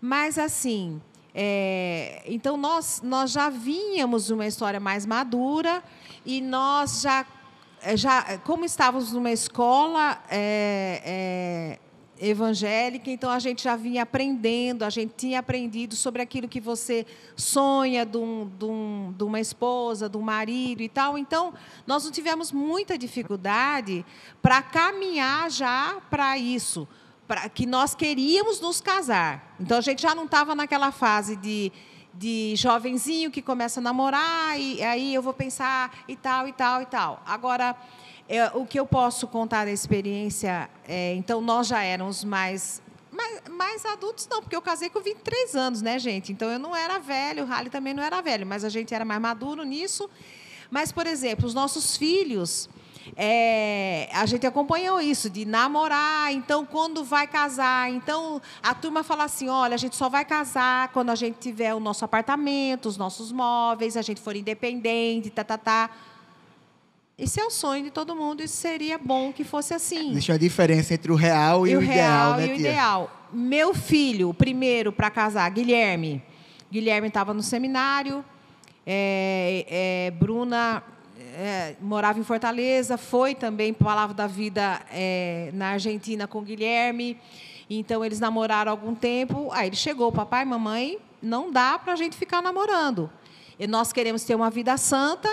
Mas, assim, é, então nós, nós já vínhamos uma história mais madura e nós já, é, já como estávamos numa escola é, é, evangélica, então a gente já vinha aprendendo, a gente tinha aprendido sobre aquilo que você sonha de, um, de, um, de uma esposa, de um marido e tal. Então, nós não tivemos muita dificuldade para caminhar já para isso pra, que nós queríamos nos casar. Então a gente já não estava naquela fase de, de jovenzinho que começa a namorar e aí eu vou pensar e tal e tal e tal. Agora é, o que eu posso contar da experiência, é, então nós já éramos mais, mais mais adultos não, porque eu casei com 23 anos, né, gente? Então eu não era velho, o Rally também não era velho, mas a gente era mais maduro nisso. Mas, por exemplo, os nossos filhos, é, a gente acompanhou isso, de namorar, então quando vai casar, então a turma fala assim, olha, a gente só vai casar quando a gente tiver o nosso apartamento, os nossos móveis, a gente for independente, tá, tá, tá. Isso é o sonho de todo mundo, isso seria bom que fosse assim. Existe uma diferença entre o real e, E o, o ideal, real né, e o tia? ideal. Meu filho, primeiro para casar, Guilherme. Guilherme estava no seminário. é, é, Bruna é, morava em Fortaleza, foi também Palavra da Vida é, na Argentina com Guilherme. Então, eles namoraram algum tempo. Aí ele chegou, papai, mamãe, não dá para a gente ficar namorando. E nós queremos ter uma vida santa.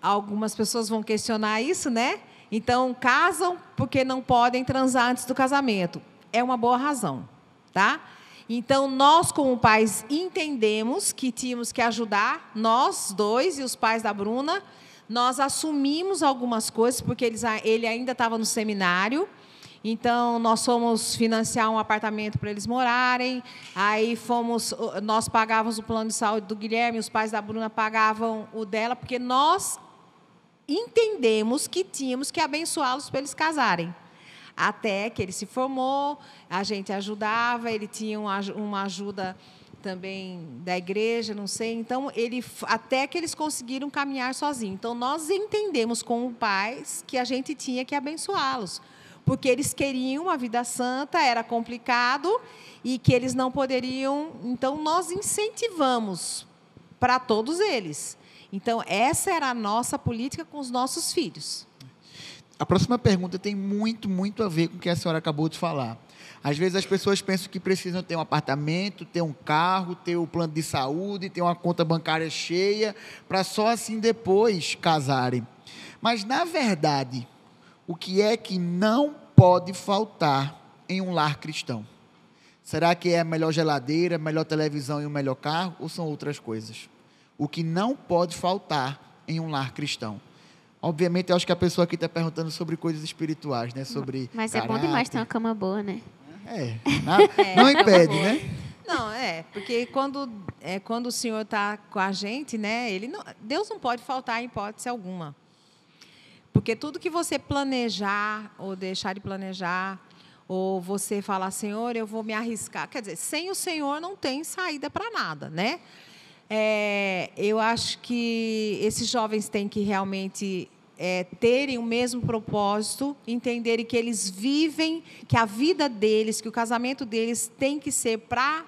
Algumas pessoas vão questionar isso, né? Então, casam porque não podem transar antes do casamento. É uma boa razão, tá? Então, nós, como pais, entendemos que tínhamos que ajudar, nós dois e os pais da Bruna, nós assumimos algumas coisas, porque eles, ele ainda estava no seminário, então nós fomos financiar um apartamento para eles morarem, aí fomos, nós pagávamos o plano de saúde do Guilherme, os pais da Bruna pagavam o dela, porque nós entendemos que tínhamos que abençoá-los para eles casarem até que ele se formou, a gente ajudava, ele tinha uma ajuda também da igreja, não sei. Então, ele até que eles conseguiram caminhar sozinhos. Então, nós entendemos como pais que a gente tinha que abençoá-los, porque eles queriam uma vida santa, era complicado e que eles não poderiam. Então, nós incentivamos para todos eles. Então, essa era a nossa política com os nossos filhos. A próxima pergunta tem muito, muito a ver com o que a senhora acabou de falar. Às vezes as pessoas pensam que precisam ter um apartamento, ter um carro, ter o um plano de saúde, ter uma conta bancária cheia, para só assim depois casarem. Mas, na verdade, o que é que não pode faltar em um lar cristão? Será que é a melhor geladeira, a melhor televisão e o melhor carro? Ou são outras coisas? O que não pode faltar em um lar cristão? Obviamente, eu acho que a pessoa aqui está perguntando sobre coisas espirituais, né? Sobre Mas caráter. é bom demais ter uma cama boa, né? É, na, é não impede, né? Não, é, porque quando, é, quando o Senhor está com a gente, né? Ele não, Deus não pode faltar em hipótese alguma. Porque tudo que você planejar ou deixar de planejar, ou você falar, Senhor, eu vou me arriscar. Quer dizer, sem o Senhor não tem saída para nada, né? É, eu acho que esses jovens têm que realmente é, terem o mesmo propósito, entenderem que eles vivem, que a vida deles, que o casamento deles tem que ser para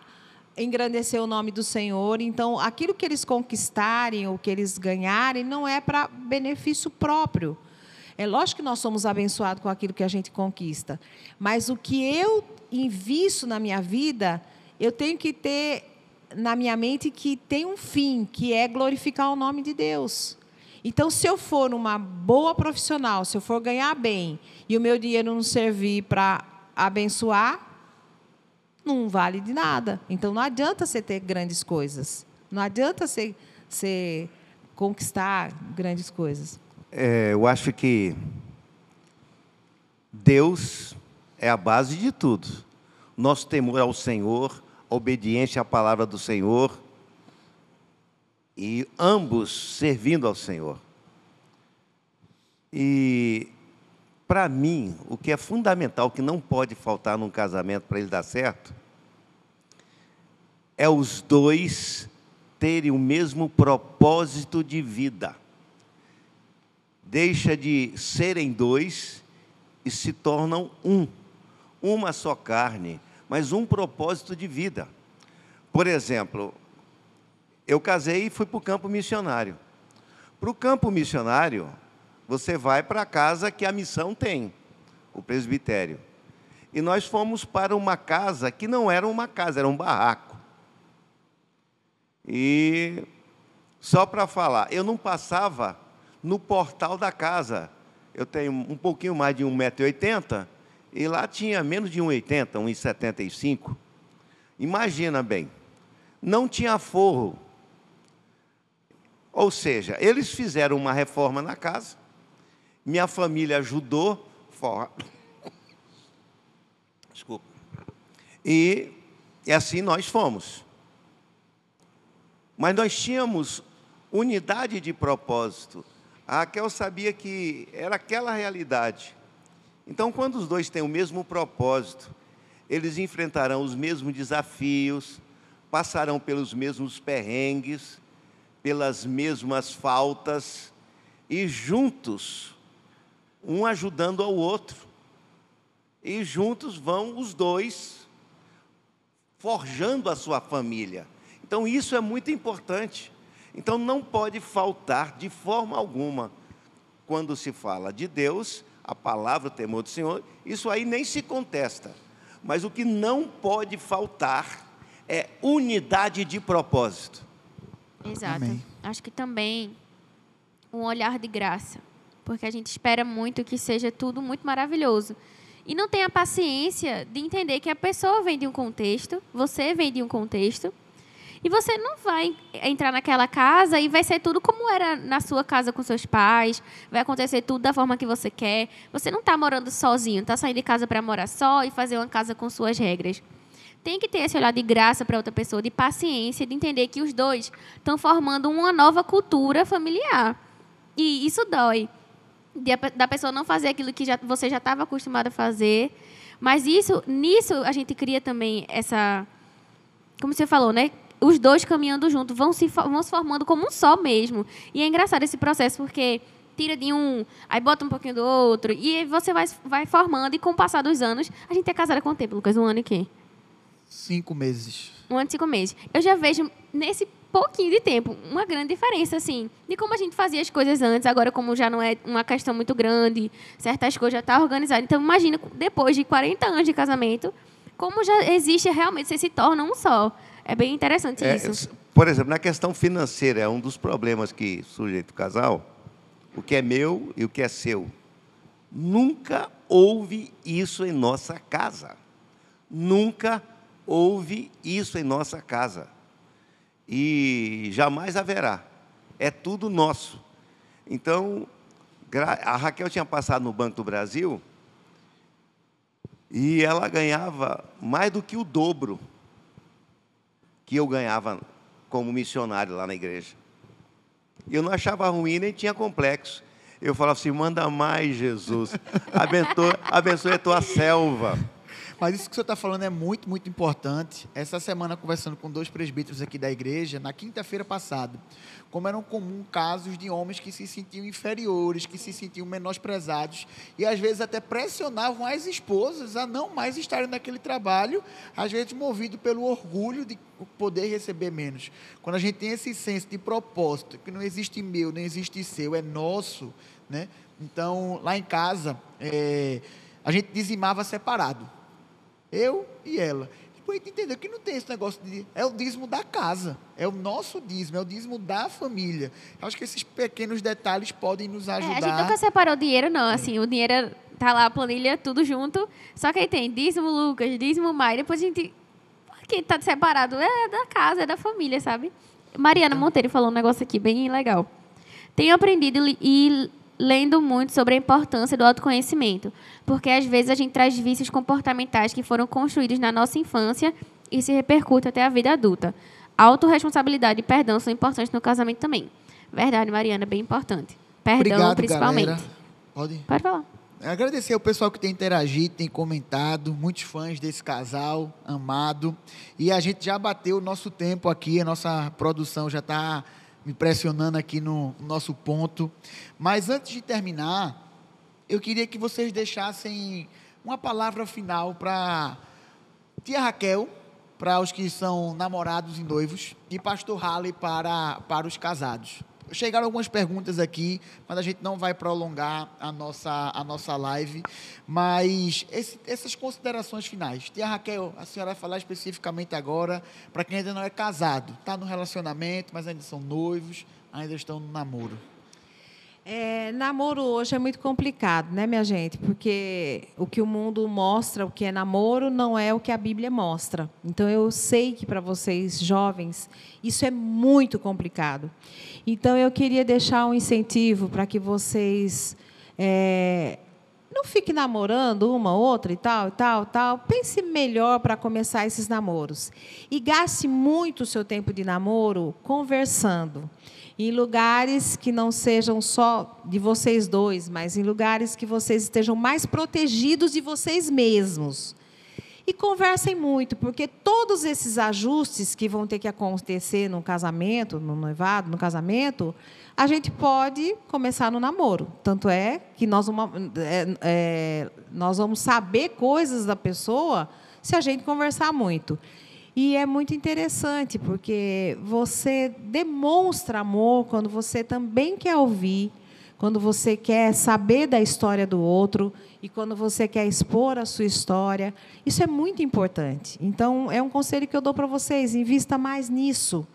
engrandecer o nome do Senhor. Então, aquilo que eles conquistarem ou que eles ganharem não é para benefício próprio. É lógico que nós somos abençoados com aquilo que a gente conquista, mas o que eu invisto na minha vida, eu tenho que ter na minha mente que tem um fim, que é glorificar o nome de Deus. Então, se eu for uma boa profissional, se eu for ganhar bem e o meu dinheiro não servir para abençoar, não vale de nada. Então, não adianta você ter grandes coisas. Não adianta você, você conquistar grandes coisas. É, eu acho que Deus é a base de tudo. Nosso temor ao Senhor, obediência à palavra do Senhor e ambos servindo ao Senhor. E para mim, o que é fundamental, que não pode faltar num casamento para ele dar certo, é os dois terem o mesmo propósito de vida. Deixa de serem dois e se tornam um, uma só carne mas um propósito de vida. Por exemplo, eu casei e fui para o campo missionário. Para o campo missionário, você vai para a casa que a missão tem, o presbitério. E nós fomos para uma casa que não era uma casa, era um barraco. E só para falar, eu não passava no portal da casa. Eu tenho um pouquinho mais de 1,80m e lá tinha menos de 1,80, 1,75. Imagina bem, não tinha forro. Ou seja, eles fizeram uma reforma na casa, minha família ajudou, forra. Desculpa. E, e assim nós fomos. Mas nós tínhamos unidade de propósito. A Raquel sabia que era aquela realidade. Então, quando os dois têm o mesmo propósito, eles enfrentarão os mesmos desafios, passarão pelos mesmos perrengues, pelas mesmas faltas, e juntos, um ajudando ao outro, e juntos vão os dois forjando a sua família. Então, isso é muito importante. Então, não pode faltar de forma alguma, quando se fala de Deus, a palavra, o temor do Senhor, isso aí nem se contesta. Mas o que não pode faltar é unidade de propósito. Exato. Amém. Acho que também um olhar de graça, porque a gente espera muito que seja tudo muito maravilhoso. E não tem a paciência de entender que a pessoa vem de um contexto, você vem de um contexto, e você não vai entrar naquela casa e vai ser tudo como era na sua casa com seus pais, vai acontecer tudo da forma que você quer. Você não está morando sozinho, está saindo de casa para morar só e fazer uma casa com suas regras. Tem que ter esse olhar de graça para outra pessoa, de paciência, de entender que os dois estão formando uma nova cultura familiar. E isso dói. De, da pessoa não fazer aquilo que já, você já estava acostumado a fazer. Mas isso, nisso a gente cria também essa. Como você falou, né? Os dois caminhando junto, vão se, vão se formando como um só mesmo. E é engraçado esse processo, porque tira de um, aí bota um pouquinho do outro, e você vai, vai formando, e com o passar dos anos, a gente é casada quanto tempo, Lucas? Um ano e quê? Cinco meses. Um ano e cinco meses. Eu já vejo, nesse pouquinho de tempo, uma grande diferença, assim, de como a gente fazia as coisas antes, agora como já não é uma questão muito grande, certas coisas já estão tá organizadas. Então, imagina, depois de 40 anos de casamento, como já existe realmente, você se torna um só. É bem interessante É, isso. por exemplo, na questão financeira, é um dos problemas que surge entre o casal, o que é meu e o que é seu. Nunca houve isso em nossa casa. Nunca houve isso em nossa casa. E jamais haverá. É tudo nosso. Então, a Raquel tinha passado no Banco do Brasil e ela ganhava mais do que o dobro que eu ganhava como missionário lá na igreja. Eu não achava ruim, nem tinha complexo. Eu falava assim: manda mais, Jesus. Abençoe, abençoe a tua selva. Mas isso que senhor está falando é muito, muito importante. Essa semana, conversando com dois presbíteros aqui da igreja, na quinta-feira passada, como eram comum casos de homens que se sentiam inferiores, que se sentiam menosprezados e às vezes até pressionavam as esposas a não mais estarem naquele trabalho, às vezes movido pelo orgulho de poder receber menos. Quando a gente tem esse senso de propósito, que não existe meu, nem existe seu, é nosso, né? Então, lá em casa, é, a gente dizimava separado. Eu e ela. Depois a gente entendeu que não tem esse negócio de. É o dízimo da casa. É o nosso dízimo, é o dízimo da família. Eu acho que esses pequenos detalhes podem nos É, a ajudar. gente nunca separou o dinheiro, não. Assim, o dinheiro tá lá, a planilha, tudo junto. Só que aí tem dízimo Lucas, dízimo Mai. Depois a gente. Quem tá separado é da casa, é da família, sabe? Mariana Monteiro falou um negócio aqui bem legal. Tenho aprendido e lendo muito sobre a importância do autoconhecimento, porque às vezes a gente traz vícios comportamentais que foram construídos na nossa infância e se repercutem até a vida adulta. Autoresponsabilidade e perdão são importantes no casamento também. Verdade, Mariana, bem importante. Perdão, Obrigado, principalmente. galera. Pode. Pode falar. Agradecer ao pessoal que tem interagido, tem comentado, muitos fãs desse casal amado. E a gente já bateu o nosso tempo aqui, a nossa produção já está me pressionando aqui no nosso ponto. Mas antes de terminar, eu queria que vocês deixassem uma palavra final para tia Raquel, para os que são namorados e noivos, e pastor Halley para, para os casados. Chegaram algumas perguntas aqui, mas a gente não vai prolongar a nossa, a nossa live. Mas esse- essas considerações finais. Tia Raquel, a senhora vai falar especificamente agora para quem ainda não é casado. Está no relacionamento, mas ainda são noivos, ainda estão no namoro. É, namoro hoje é muito complicado, né, minha gente? Porque o que o mundo mostra, o que é namoro, não é o que a Bíblia mostra. Então, eu sei que para vocês, jovens, isso é muito complicado. Então, eu queria deixar um incentivo para que vocês é, não fiquem namorando uma outra e tal, e tal, tal. Pense melhor para começar esses namoros. E gaste muito o seu tempo de namoro conversando em lugares que não sejam só de vocês dois, mas em lugares que vocês estejam mais protegidos de vocês mesmos. E conversem muito, porque todos esses ajustes que vão ter que acontecer no casamento, no noivado, no casamento, a gente pode começar no namoro. Tanto é que nós é, é, nós vamos saber coisas da pessoa se a gente conversar muito. E é muito interessante, porque você demonstra amor quando você também quer ouvir, quando você quer saber da história do outro e quando você quer expor a sua história. Isso é muito importante. Então, é um conselho que eu dou para vocês: invista mais nisso,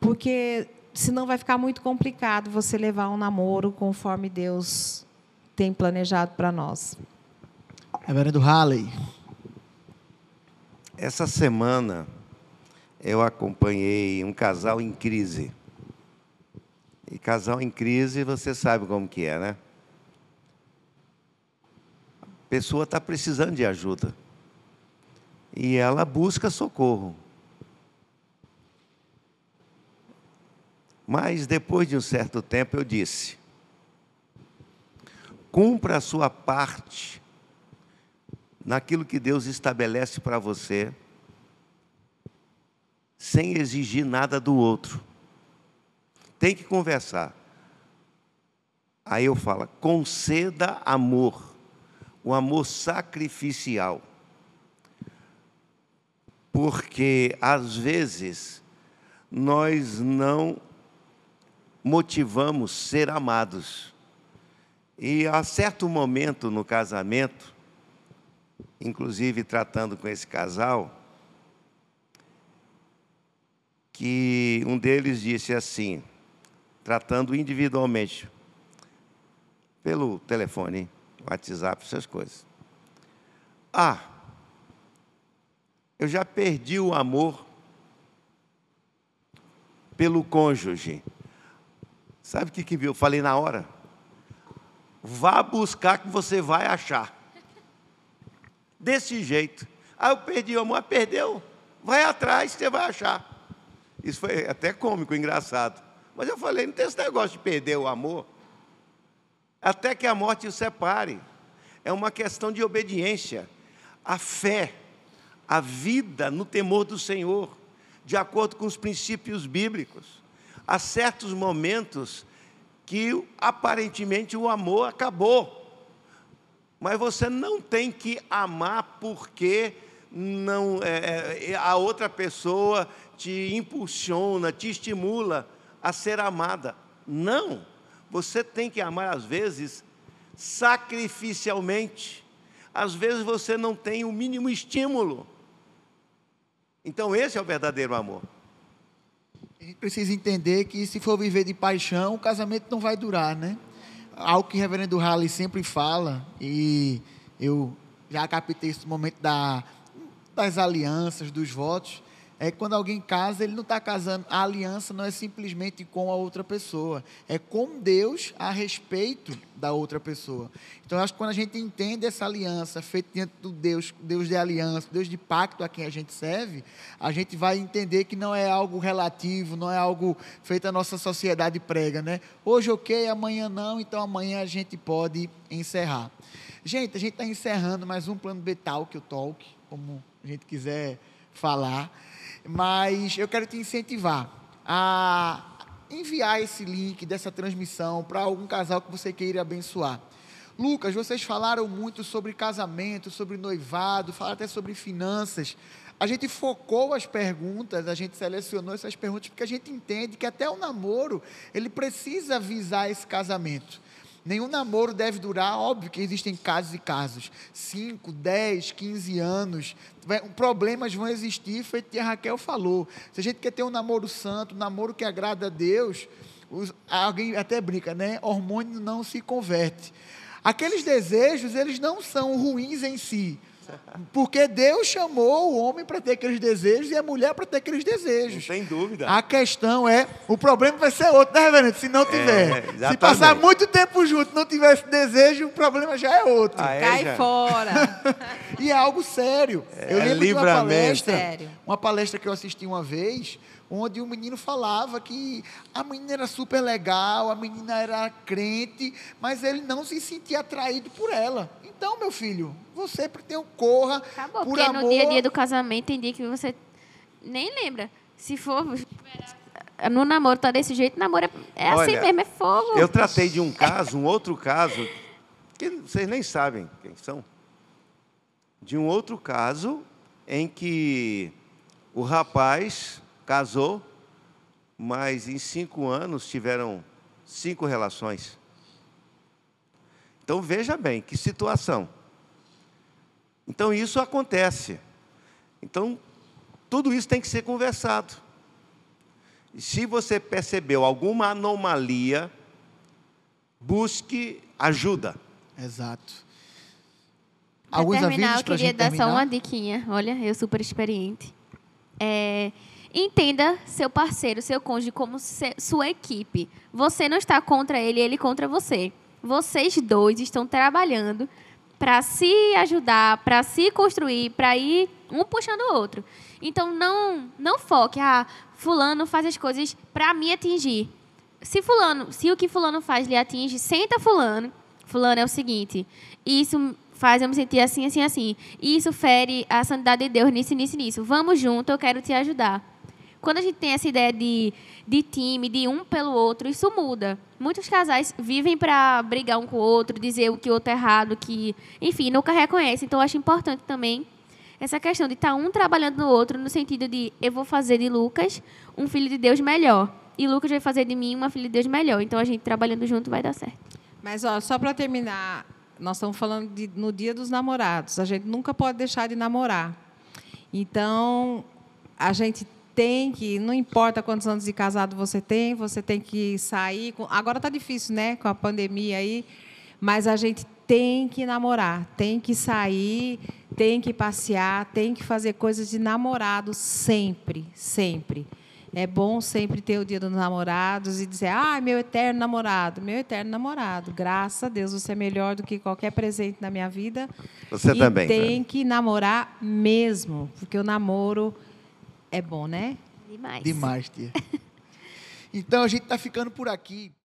porque senão vai ficar muito complicado você levar um namoro conforme Deus tem planejado para nós. Reverendo Halley. Essa semana eu acompanhei um casal em crise. E casal em crise, você sabe como que é, né? A pessoa está precisando de ajuda. E ela busca socorro. Mas depois de um certo tempo eu disse: cumpra a sua parte naquilo que Deus estabelece para você, sem exigir nada do outro. Tem que conversar. Aí eu falo, conceda amor, o amor sacrificial. Porque, às vezes, nós não motivamos ser amados. E a certo momento no casamento, inclusive tratando com esse casal, que um deles disse assim, tratando individualmente, pelo telefone, WhatsApp, essas coisas. Ah, eu já perdi o amor pelo cônjuge. Sabe o que, que eu falei na hora? Vá buscar que você vai achar. Desse jeito. Ah, eu perdi o amor, perdeu. Vai atrás você vai achar. Isso foi até cômico, engraçado. Mas eu falei, não tem esse negócio de perder o amor. Até que a morte o separe. É uma questão de obediência. A fé, a vida no temor do Senhor, de acordo com os princípios bíblicos. Há certos momentos que aparentemente o amor acabou. Mas você não tem que amar porque não é, é, a outra pessoa te impulsiona, te estimula a ser amada. Não. Você tem que amar às vezes sacrificialmente. Às vezes você não tem o mínimo estímulo. Então esse é o verdadeiro amor. A gente precisa entender que se for viver de paixão, o casamento não vai durar, né? Algo que o reverendo Halley sempre fala, e eu já captei esse momento da, das alianças, dos votos, é que quando alguém casa, ele não está casando. A aliança não é simplesmente com a outra pessoa, é com Deus a respeito da outra pessoa. Então, eu acho que quando a gente entende essa aliança feita diante do Deus, Deus de aliança, Deus de pacto a quem a gente serve, a gente vai entender que não é algo relativo, não é algo feito a nossa sociedade prega, né? Hoje ok, amanhã não, então amanhã a gente pode encerrar. Gente, a gente está encerrando mais um plano Betal que o Talk, como a gente quiser falar. Mas eu quero te incentivar a enviar esse link dessa transmissão para algum casal que você queira abençoar. Lucas, vocês falaram muito sobre casamento, sobre noivado, falaram até sobre finanças. A gente focou as perguntas, a gente selecionou essas perguntas porque a gente entende que até o namoro ele precisa visar esse casamento. Nenhum namoro deve durar, óbvio que existem casos e casos. 5, 10, 15 anos. Problemas vão existir, feito que a Raquel falou. Se a gente quer ter um namoro santo, um namoro que agrada a Deus, os, alguém até brinca, né? Hormônio não se converte. Aqueles desejos, eles não são ruins em si, porque Deus chamou o homem para ter aqueles desejos e a mulher para ter aqueles desejos. Sem dúvida. A questão é, o problema vai ser outro, né, reverendo? Se não tiver. É, se passar muito tempo junto não tiver esse desejo, o problema já é outro. Ah, é, Cai já? fora. e é algo sério. É, eu lembro de uma palestra, sério. uma palestra que eu assisti uma vez, onde o menino falava que a menina era super legal, a menina era crente, mas ele não se sentia atraído por ela. Então, meu filho, você tem um corra Acabou, por porque amor. no dia a dia do casamento tem dia que você nem lembra. Se for no namoro tá desse jeito, namoro é, é assim Olha, assim mesmo, é fogo. Eu tratei de um caso, um outro caso, que vocês nem sabem quem são. De um outro caso em que o rapaz casou, mas em cinco anos tiveram cinco relações. Então veja bem, que situação. Então isso acontece. Então tudo isso tem que ser conversado. E se você percebeu alguma anomalia, busque ajuda. Exato. Para Alguns terminar, eu queria dar terminar? só uma diquinha. Olha, eu super experiente. É, entenda seu parceiro, seu cônjuge como sua equipe. Você não está contra ele, ele contra você vocês dois estão trabalhando para se ajudar, para se construir, para ir um puxando o outro. Então não não foque, ah, fulano faz as coisas para me atingir. Se fulano, se o que fulano faz lhe atinge, senta fulano. Fulano é o seguinte, isso faz eu me sentir assim, assim, assim. Isso fere a santidade de Deus nisso, nisso, nisso. Vamos junto, eu quero te ajudar. Quando a gente tem essa ideia de, de time, de um pelo outro, isso muda. Muitos casais vivem para brigar um com o outro, dizer o que o outro é errado, que, enfim, nunca reconhecem. Então, eu acho importante também essa questão de estar tá um trabalhando no outro, no sentido de eu vou fazer de Lucas um filho de Deus melhor. E Lucas vai fazer de mim uma filha de Deus melhor. Então a gente trabalhando junto vai dar certo. Mas ó, só para terminar, nós estamos falando de, no dia dos namorados. A gente nunca pode deixar de namorar. Então, a gente tem que, não importa quantos anos de casado você tem, você tem que sair. Com, agora está difícil, né, com a pandemia aí, mas a gente tem que namorar, tem que sair, tem que passear, tem que fazer coisas de namorado sempre, sempre. É bom sempre ter o dia dos namorados e dizer, ah, meu eterno namorado, meu eterno namorado. Graças a Deus, você é melhor do que qualquer presente na minha vida. Você e também. Tem né? que namorar mesmo, porque o namoro é bom, né? Demais. Demais, tia. Então a gente está ficando por aqui.